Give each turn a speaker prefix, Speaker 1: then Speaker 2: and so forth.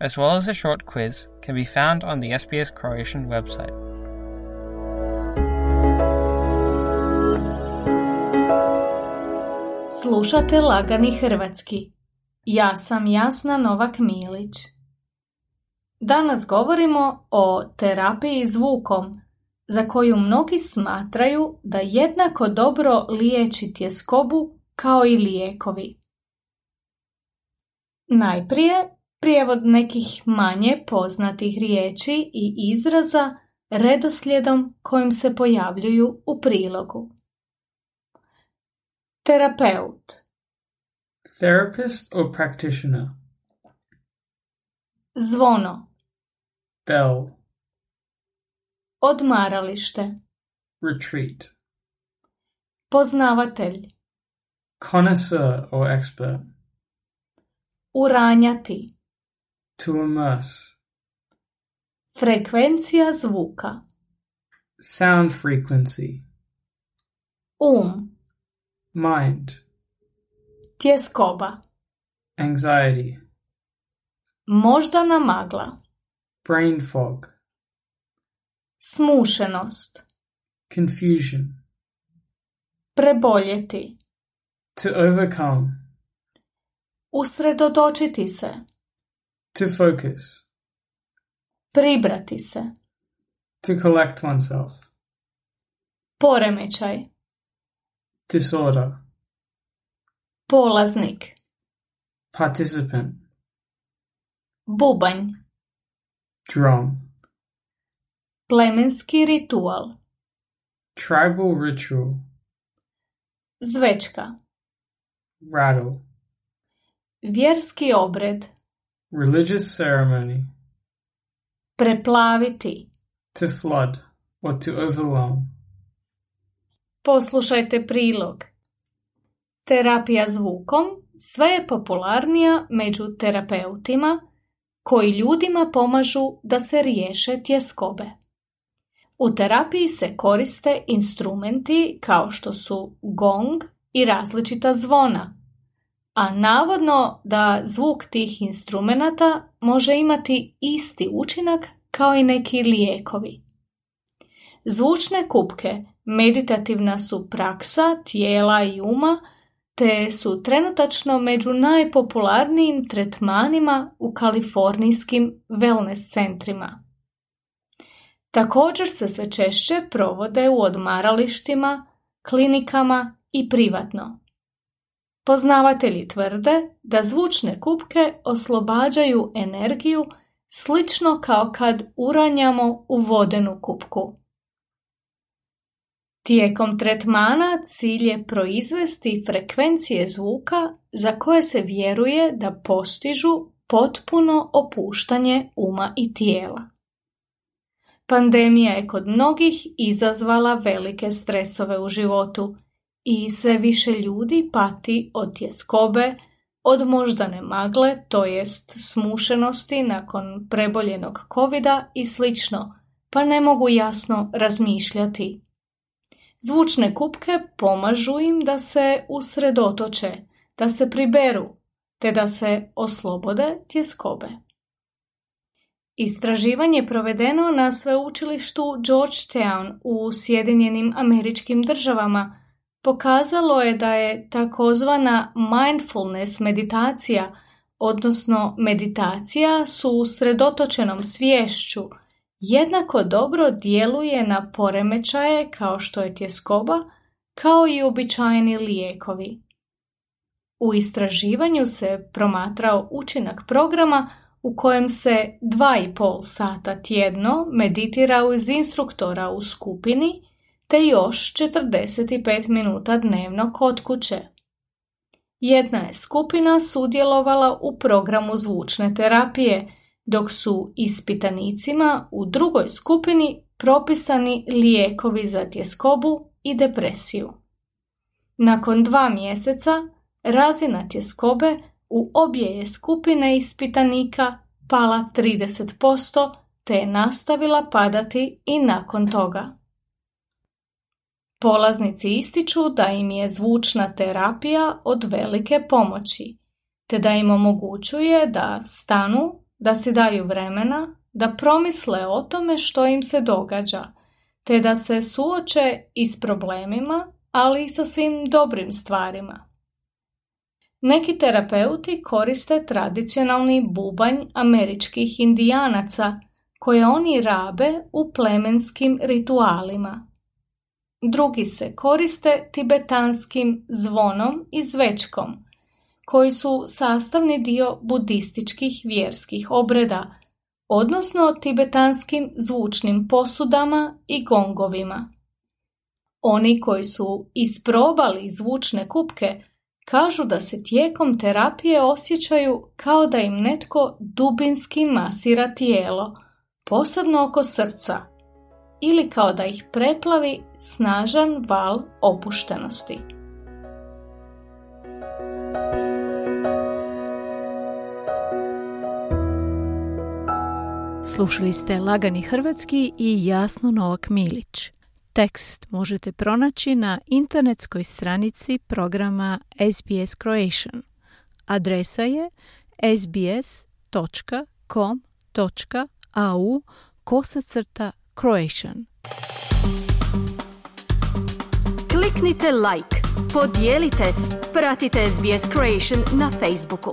Speaker 1: as well as a short quiz, can be found on the SBS Croatian website.
Speaker 2: Slušate Lagani Hrvatski. Ja sam Jasna Novak Milić. Danas govorimo o terapiji zvukom, za koju mnogi smatraju da jednako dobro liječi tjeskobu kao i lijekovi. Najprije prijevod nekih manje poznatih riječi i izraza redoslijedom kojim se pojavljuju u prilogu. Terapeut
Speaker 3: Therapist or practitioner?
Speaker 2: Zvono
Speaker 3: Bell.
Speaker 2: Odmaralište
Speaker 3: Retreat.
Speaker 2: Poznavatelj
Speaker 3: Connoisseur or expert.
Speaker 2: Uranjati
Speaker 3: To immerse.
Speaker 2: Frekvencija zvuka
Speaker 3: Sound frequency.
Speaker 2: Um
Speaker 3: Mind.
Speaker 2: Tjeskoba
Speaker 3: Anxiety.
Speaker 2: Moždana magla
Speaker 3: Brain fog.
Speaker 2: Smušenost
Speaker 3: Confusion.
Speaker 2: Preboljeti
Speaker 3: To overcome.
Speaker 2: Usredotočiti se
Speaker 3: To focus.
Speaker 2: Pribrati se
Speaker 3: To collect oneself.
Speaker 2: Poremećaj
Speaker 3: Disorder.
Speaker 2: Polaznik
Speaker 3: Participant.
Speaker 2: Bubanj
Speaker 3: Drum.
Speaker 2: Plemenski ritual
Speaker 3: Tribal ritual.
Speaker 2: Zvečka
Speaker 3: Rattle.
Speaker 2: Vjerski obred
Speaker 3: Religious ceremony.
Speaker 2: Preplaviti
Speaker 3: To flood or to overwhelm.
Speaker 2: Poslušajte prilog. Terapija zvukom sve je popularnija među terapeutima koji ljudima pomažu da se riješe tjeskobe. U terapiji se koriste instrumenti kao što su gong i različita zvona, a navodno da zvuk tih instrumenata može imati isti učinak kao i neki lijekovi. Zvučne kupke meditativna su praksa tijela i uma te su trenutačno među najpopularnijim tretmanima u kalifornijskim wellness centrima. Također se sve češće provode u odmaralištima, klinikama i privatno. Poznavatelji tvrde da zvučne kupke oslobađaju energiju slično kao kad uranjamo u vodenu kupku. Tijekom tretmana cilj je proizvesti frekvencije zvuka za koje se vjeruje da postižu potpuno opuštanje uma i tijela. Pandemija je kod mnogih izazvala velike stresove u životu i sve više ljudi pati od tjeskobe, od moždane magle, to jest smušenosti nakon preboljenog covida i slično, pa ne mogu jasno razmišljati. Zvučne kupke pomažu im da se usredotoče, da se priberu, te da se oslobode tjeskobe. Istraživanje provedeno na sveučilištu Georgetown u Sjedinjenim američkim državama pokazalo je da je takozvana mindfulness meditacija, odnosno meditacija s usredotočenom sviješću, jednako dobro djeluje na poremećaje kao što je tjeskoba, kao i uobičajeni lijekovi. U istraživanju se promatrao učinak programa u kojem se dva i pol sata tjedno meditira uz instruktora u skupini te još 45 minuta dnevno kod kuće. Jedna je skupina sudjelovala u programu zvučne terapije, dok su ispitanicima u drugoj skupini propisani lijekovi za tjeskobu i depresiju. Nakon dva mjeseca razina tjeskobe u obje je skupine ispitanika pala 30%, te je nastavila padati i nakon toga. Polaznici ističu da im je zvučna terapija od velike pomoći, te da im omogućuje da stanu, da si daju vremena, da promisle o tome što im se događa, te da se suoče i s problemima, ali i sa svim dobrim stvarima. Neki terapeuti koriste tradicionalni bubanj američkih indijanaca koje oni rabe u plemenskim ritualima. Drugi se koriste tibetanskim zvonom i zvečkom, koji su sastavni dio budističkih vjerskih obreda, odnosno tibetanskim zvučnim posudama i gongovima. Oni koji su isprobali zvučne kupke kažu da se tijekom terapije osjećaju kao da im netko dubinski masira tijelo, posebno oko srca, ili kao da ih preplavi snažan val opuštenosti.
Speaker 4: Slušali ste Lagani Hrvatski i Jasno Novak Milić. Tekst možete pronaći na internetskoj stranici programa SBS Croatian. Adresa je sbs.com.au kosacrta Croatian.
Speaker 5: Kliknite like, podijelite, pratite SBS Croatian na Facebooku.